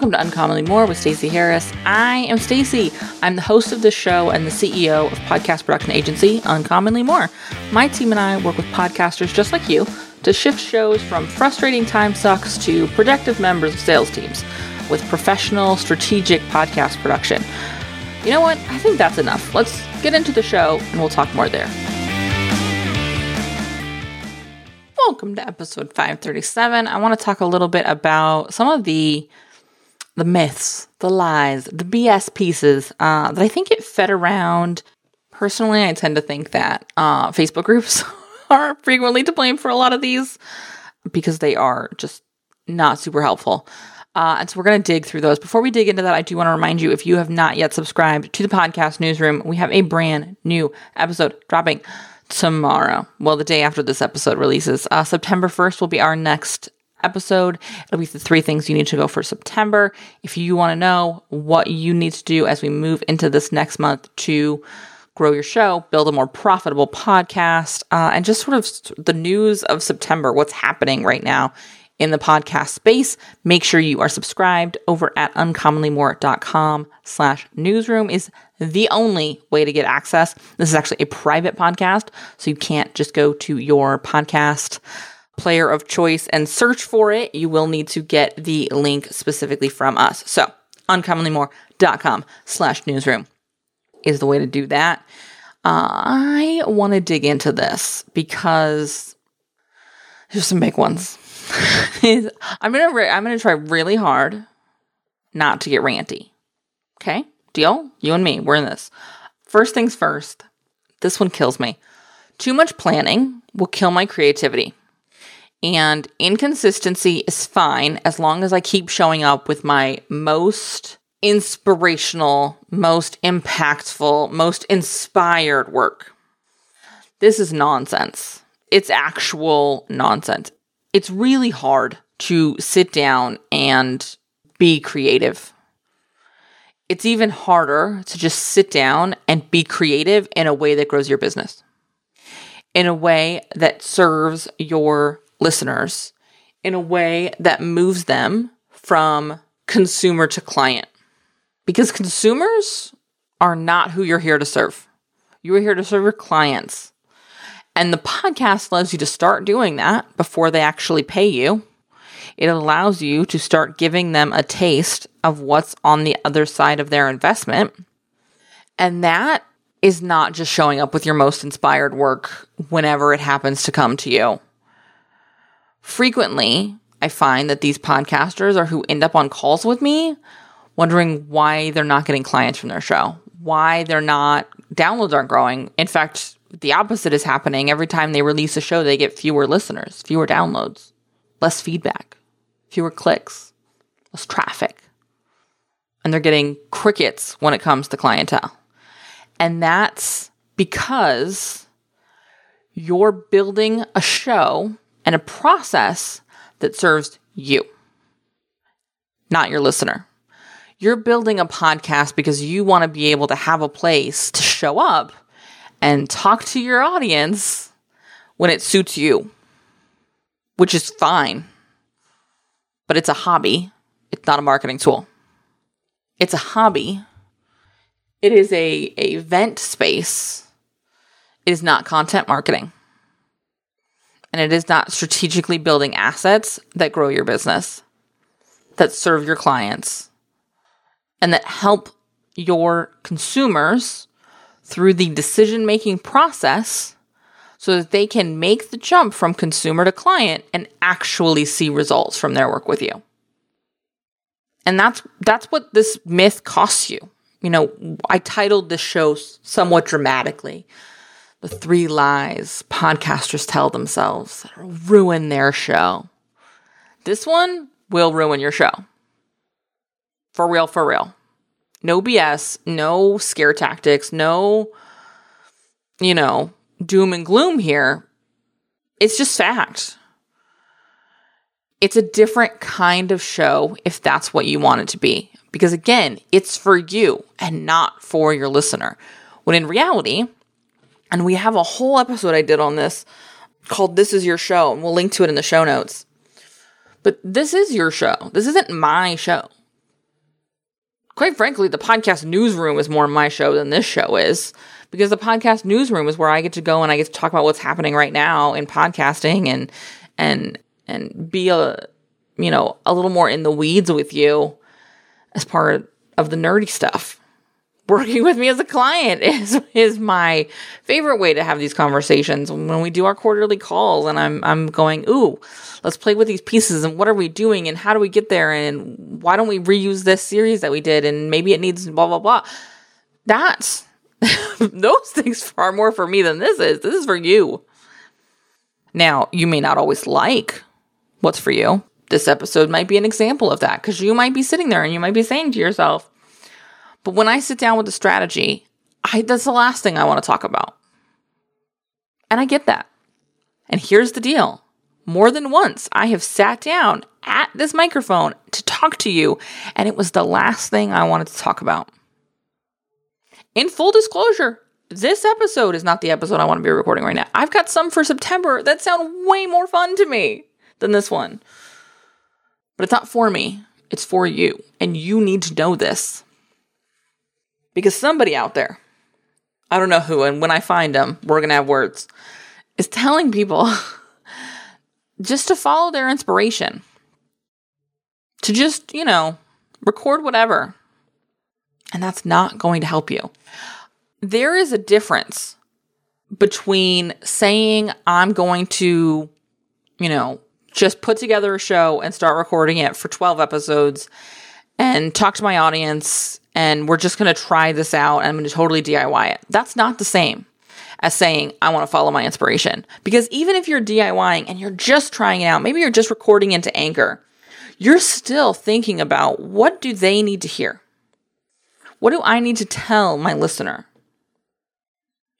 Welcome to Uncommonly More with Stacey Harris. I am Stacey. I'm the host of this show and the CEO of podcast production agency Uncommonly More. My team and I work with podcasters just like you to shift shows from frustrating time sucks to productive members of sales teams with professional, strategic podcast production. You know what? I think that's enough. Let's get into the show and we'll talk more there. Welcome to episode 537. I want to talk a little bit about some of the the myths, the lies, the BS pieces uh, that I think get fed around. Personally, I tend to think that uh, Facebook groups are frequently to blame for a lot of these because they are just not super helpful. Uh, and so we're going to dig through those. Before we dig into that, I do want to remind you if you have not yet subscribed to the podcast newsroom, we have a brand new episode dropping tomorrow. Well, the day after this episode releases. Uh, September 1st will be our next episode. It'll be the three things you need to go for September. If you want to know what you need to do as we move into this next month to grow your show, build a more profitable podcast, uh, and just sort of the news of September, what's happening right now in the podcast space, make sure you are subscribed over at uncommonlymore.com slash newsroom is the only way to get access. This is actually a private podcast, so you can't just go to your podcast player of choice and search for it, you will need to get the link specifically from us. So, uncommonlymore.com slash newsroom is the way to do that. Uh, I want to dig into this because there's some big ones. I'm gonna re- I'm gonna try really hard not to get ranty. Okay, deal? You and me, we're in this. First things first. This one kills me. Too much planning will kill my creativity. And inconsistency is fine as long as I keep showing up with my most inspirational, most impactful, most inspired work. This is nonsense. It's actual nonsense. It's really hard to sit down and be creative. It's even harder to just sit down and be creative in a way that grows your business, in a way that serves your listeners in a way that moves them from consumer to client. Because consumers are not who you're here to serve. You are here to serve your clients. And the podcast allows you to start doing that before they actually pay you. It allows you to start giving them a taste of what's on the other side of their investment. And that is not just showing up with your most inspired work whenever it happens to come to you. Frequently, I find that these podcasters are who end up on calls with me wondering why they're not getting clients from their show, why they're not, downloads aren't growing. In fact, the opposite is happening. Every time they release a show, they get fewer listeners, fewer downloads, less feedback, fewer clicks, less traffic. And they're getting crickets when it comes to clientele. And that's because you're building a show and a process that serves you, not your listener. You're building a podcast because you want to be able to have a place to show up and talk to your audience when it suits you, which is fine. But it's a hobby, it's not a marketing tool. It's a hobby. It is a, a vent space. It is not content marketing and it is not strategically building assets that grow your business, that serve your clients, and that help your consumers through the decision making process so that they can make the jump from consumer to client and actually see results from their work with you. And that's that's what this myth costs you. You know, I titled this show somewhat dramatically the three lies podcasters tell themselves that will ruin their show. This one will ruin your show. For real, for real. No BS, no scare tactics, no, you know, doom and gloom here. It's just fact. It's a different kind of show if that's what you want it to be. Because again, it's for you and not for your listener. When in reality, and we have a whole episode I did on this called This Is Your Show, and we'll link to it in the show notes. But this is your show. This isn't my show. quite frankly, the podcast newsroom is more my show than this show is because the podcast newsroom is where I get to go and I get to talk about what's happening right now in podcasting and and and be a you know a little more in the weeds with you as part of the nerdy stuff. Working with me as a client is is my favorite way to have these conversations when we do our quarterly calls and I'm I'm going, "Ooh, let's play with these pieces and what are we doing and how do we get there and why don't we reuse this series that we did and maybe it needs blah blah blah." That's those things far more for me than this is. This is for you. Now, you may not always like what's for you. This episode might be an example of that because you might be sitting there and you might be saying to yourself, but when I sit down with the strategy, I, that's the last thing I want to talk about. And I get that. And here's the deal more than once, I have sat down at this microphone to talk to you, and it was the last thing I wanted to talk about. In full disclosure, this episode is not the episode I want to be recording right now. I've got some for September that sound way more fun to me than this one. But it's not for me, it's for you. And you need to know this. Because somebody out there, I don't know who, and when I find them, we're going to have words, is telling people just to follow their inspiration. To just, you know, record whatever. And that's not going to help you. There is a difference between saying, I'm going to, you know, just put together a show and start recording it for 12 episodes and talk to my audience and we're just going to try this out I'm going to totally DIY it. That's not the same as saying, I want to follow my inspiration. Because even if you're DIYing and you're just trying it out, maybe you're just recording into Anchor, you're still thinking about what do they need to hear? What do I need to tell my listener?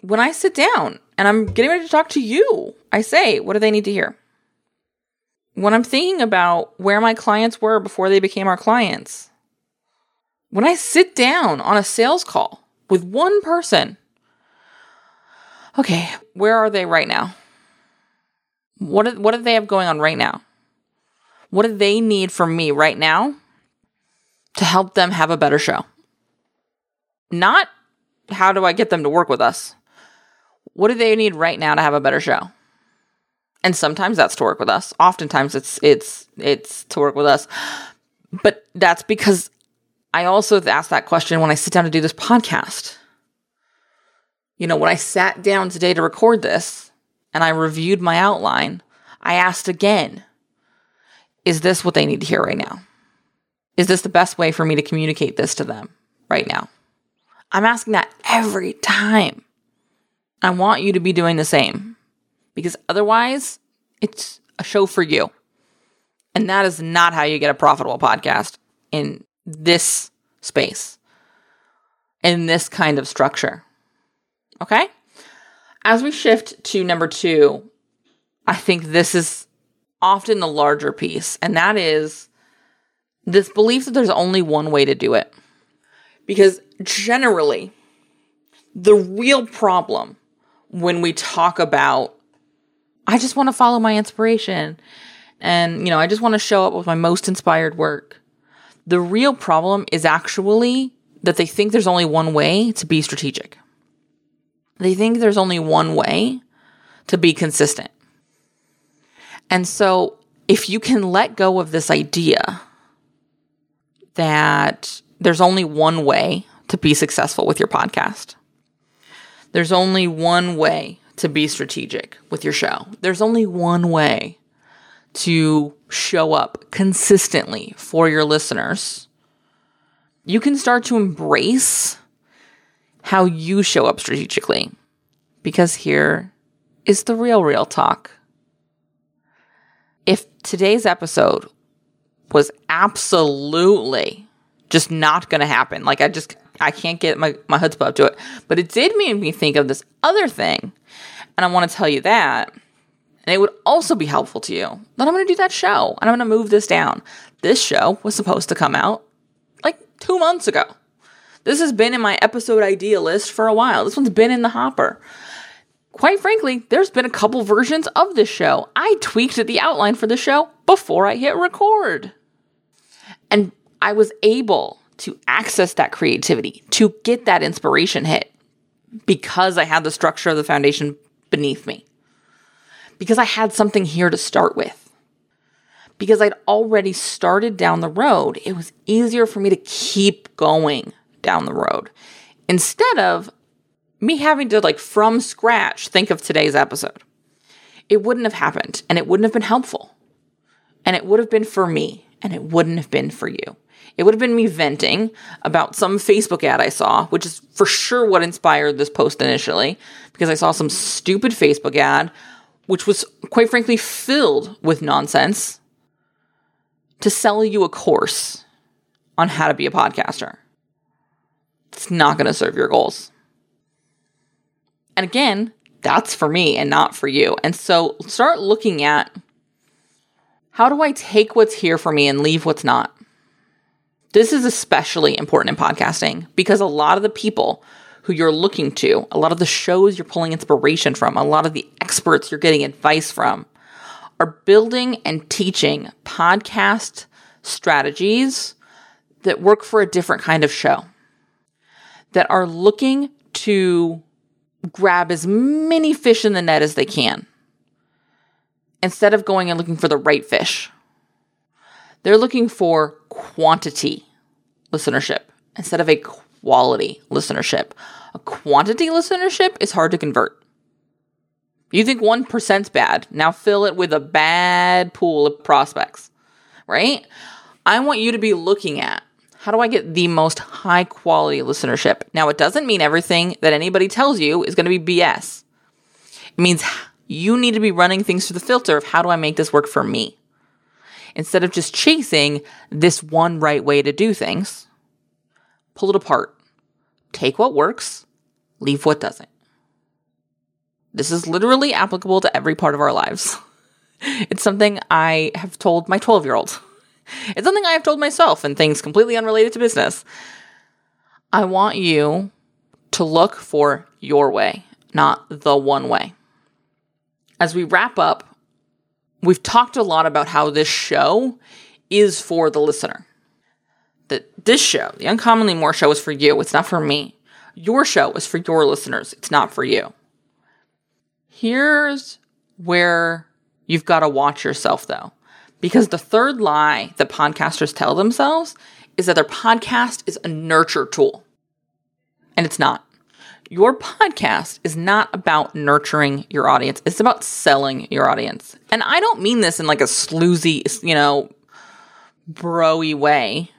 When I sit down and I'm getting ready to talk to you, I say, what do they need to hear? When I'm thinking about where my clients were before they became our clients, when I sit down on a sales call with one person, okay, where are they right now? What do, what do they have going on right now? What do they need from me right now to help them have a better show? Not how do I get them to work with us? What do they need right now to have a better show? And sometimes that's to work with us. Oftentimes it's it's it's to work with us. But that's because I also ask that question when I sit down to do this podcast. You know, when I sat down today to record this and I reviewed my outline, I asked again, is this what they need to hear right now? Is this the best way for me to communicate this to them right now? I'm asking that every time. I want you to be doing the same because otherwise, it's a show for you. And that is not how you get a profitable podcast in this space, in this kind of structure. Okay? As we shift to number two, I think this is often the larger piece, and that is this belief that there's only one way to do it. Because generally, the real problem when we talk about, I just want to follow my inspiration and, you know, I just want to show up with my most inspired work. The real problem is actually that they think there's only one way to be strategic. They think there's only one way to be consistent. And so, if you can let go of this idea that there's only one way to be successful with your podcast, there's only one way to be strategic with your show, there's only one way to show up consistently for your listeners, you can start to embrace how you show up strategically. Because here is the real, real talk. If today's episode was absolutely just not going to happen, like I just, I can't get my, my chutzpah up to it, but it did make me think of this other thing. And I want to tell you that and it would also be helpful to you, then I'm going to do that show and I'm going to move this down. This show was supposed to come out like two months ago. This has been in my episode idea list for a while. This one's been in the hopper. Quite frankly, there's been a couple versions of this show. I tweaked the outline for the show before I hit record. And I was able to access that creativity, to get that inspiration hit because I had the structure of the foundation beneath me. Because I had something here to start with. Because I'd already started down the road, it was easier for me to keep going down the road instead of me having to, like, from scratch, think of today's episode. It wouldn't have happened and it wouldn't have been helpful. And it would have been for me and it wouldn't have been for you. It would have been me venting about some Facebook ad I saw, which is for sure what inspired this post initially, because I saw some stupid Facebook ad, which was quite frankly filled with nonsense to sell you a course on how to be a podcaster. It's not going to serve your goals. And again, that's for me and not for you. And so start looking at how do I take what's here for me and leave what's not? This is especially important in podcasting because a lot of the people who you're looking to, a lot of the shows you're pulling inspiration from, a lot of the experts you're getting advice from are building and teaching podcast strategies that work for a different kind of show, that are looking to grab as many fish in the net as they can instead of going and looking for the right fish. They're looking for quantity listenership instead of a quality listenership. A quantity listenership is hard to convert. You think 1%'s bad. Now fill it with a bad pool of prospects, right? I want you to be looking at how do I get the most high quality listenership? Now, it doesn't mean everything that anybody tells you is going to be BS. It means you need to be running things through the filter of how do I make this work for me? Instead of just chasing this one right way to do things, pull it apart. Take what works, leave what doesn't. This is literally applicable to every part of our lives. It's something I have told my 12 year old. It's something I have told myself and things completely unrelated to business. I want you to look for your way, not the one way as we wrap up, we've talked a lot about how this show is for the listener. That this show, the Uncommonly More show, is for you. It's not for me. Your show is for your listeners. It's not for you. Here's where you've got to watch yourself, though, because the third lie that podcasters tell themselves is that their podcast is a nurture tool. And it's not your podcast is not about nurturing your audience. It's about selling your audience. And I don't mean this in like a sloozy, you know, broy way,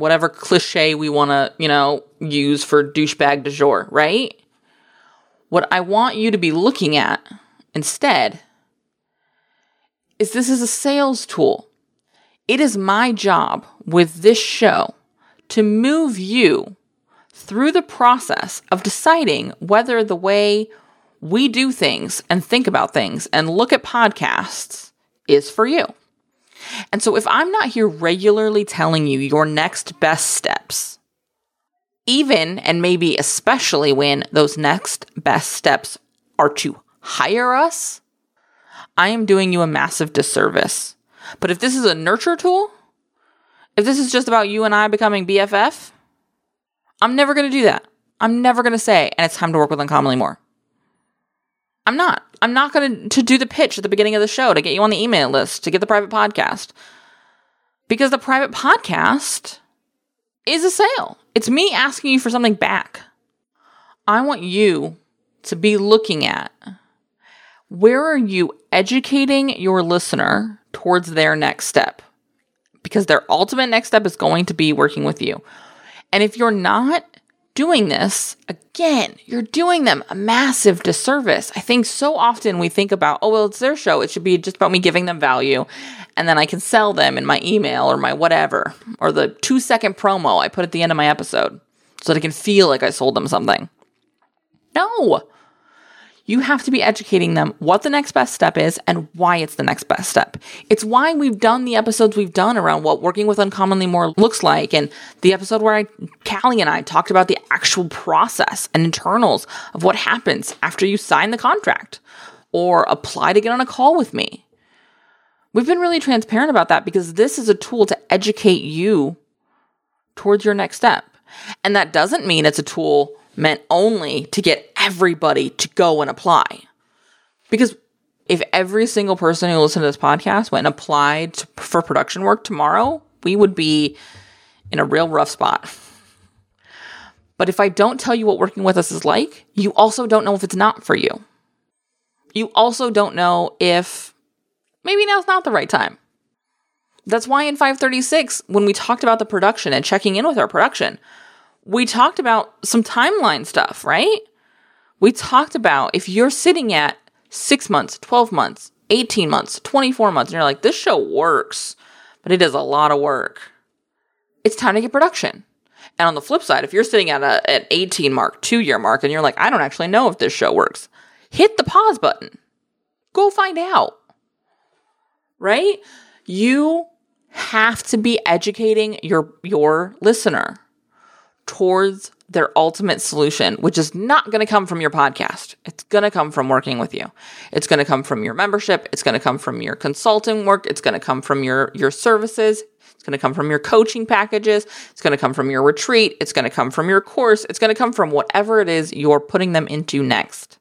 whatever cliche we want to, you know, use for douchebag du jour, right? What I want you to be looking at instead is this is a sales tool. It is my job with this show to move you through the process of deciding whether the way we do things and think about things and look at podcasts is for you. And so if I'm not here regularly telling you your next best steps, even and maybe especially when those next best steps are to hire us, I am doing you a massive disservice. But if this is a nurture tool, if this is just about you and I becoming BFF, I'm never going to do that. I'm never going to say, and it's time to work with uncommonly more. I'm not. I'm not going to do the pitch at the beginning of the show to get you on the email list to get the private podcast. Because the private podcast is a sale. It's me asking you for something back. I want you to be looking at where are you educating your listener towards their next step? Because their ultimate next step is going to be working with you. And if you're not doing this, again, you're doing them a massive disservice. I think so often we think about, oh, well, it's their show. It should be just about me giving them value. And then I can sell them in my email or my whatever, or the two second promo I put at the end of my episode so that I can feel like I sold them something. No, you have to be educating them what the next best step is and why it's the next best step. It's why we've done the episodes we've done around what working with uncommonly more looks like, and the episode where I, Callie and I talked about the actual process and internals of what happens after you sign the contract or apply to get on a call with me. We've been really transparent about that because this is a tool to educate you towards your next step. And that doesn't mean it's a tool meant only to get everybody to go and apply. Because if every single person who listened to this podcast went and applied to, for production work tomorrow, we would be in a real rough spot. But if I don't tell you what working with us is like, you also don't know if it's not for you. You also don't know if maybe now's not the right time. That's why in 536, when we talked about the production and checking in with our production, we talked about some timeline stuff, right? We talked about if you're sitting at six months, 12 months, 18 months, 24 months, and you're like, this show works, but it is a lot of work. It's time to get production. And on the flip side, if you're sitting at a, an 18 mark, two year mark, and you're like, I don't actually know if this show works, hit the pause button. Go find out. Right? You have to be educating your, your listener towards their ultimate solution, which is not going to come from your podcast. It's going to come from working with you. It's going to come from your membership. It's going to come from your consulting work. It's going to come from your, your services. It's going to come from your coaching packages. It's going to come from your retreat. It's going to come from your course. It's going to come from whatever it is you're putting them into next.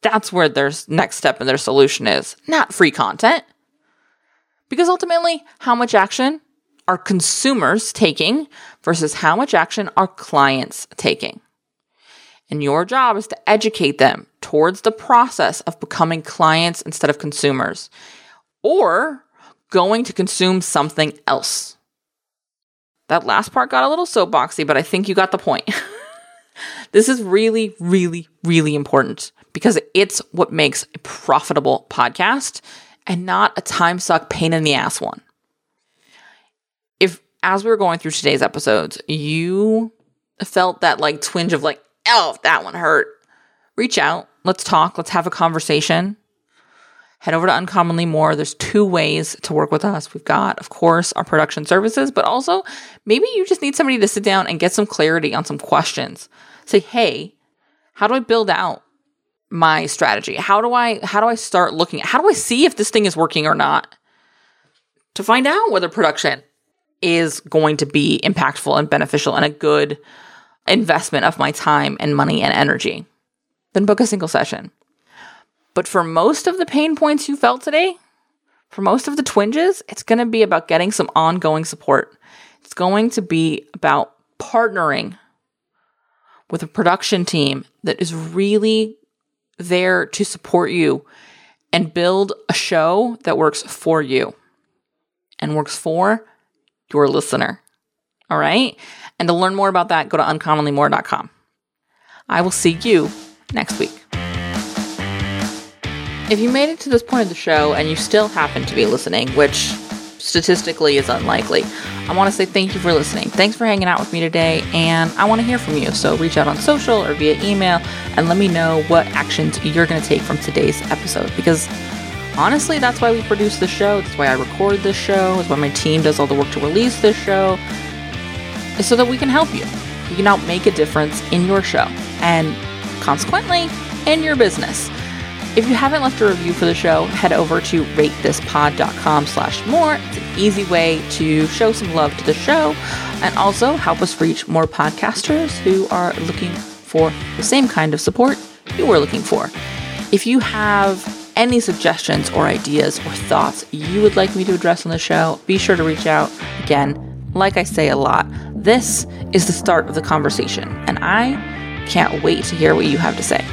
That's where their next step in their solution is, not free content. Because ultimately, how much action are consumers taking versus how much action are clients taking? And your job is to educate them towards the process of becoming clients instead of consumers or going to consume something else. That last part got a little soapboxy, but I think you got the point. this is really, really, really important because it's what makes a profitable podcast and not a time suck pain in the ass one. As we were going through today's episodes, you felt that like twinge of like, oh, that one hurt, reach out. Let's talk. Let's have a conversation. Head over to Uncommonly More. There's two ways to work with us. We've got, of course, our production services, but also maybe you just need somebody to sit down and get some clarity on some questions. Say, hey, how do I build out my strategy? How do I how do I start looking how do I see if this thing is working or not? To find out whether production is going to be impactful and beneficial and a good investment of my time and money and energy. Then book a single session. But for most of the pain points you felt today, for most of the twinges, it's going to be about getting some ongoing support. It's going to be about partnering with a production team that is really there to support you and build a show that works for you and works for your listener. All right. And to learn more about that, go to uncommonlymore.com. I will see you next week. If you made it to this point of the show and you still happen to be listening, which statistically is unlikely, I want to say thank you for listening. Thanks for hanging out with me today, and I want to hear from you. So reach out on social or via email and let me know what actions you're going to take from today's episode because honestly, that's why we produce the show. That's why I record this show. That's why my team does all the work to release this show, is so that we can help you. We can help make a difference in your show and consequently in your business. If you haven't left a review for the show, head over to ratethispod.com slash more. It's an easy way to show some love to the show and also help us reach more podcasters who are looking for the same kind of support you were looking for. If you have any suggestions or ideas or thoughts you would like me to address on the show, be sure to reach out. Again, like I say a lot, this is the start of the conversation, and I can't wait to hear what you have to say.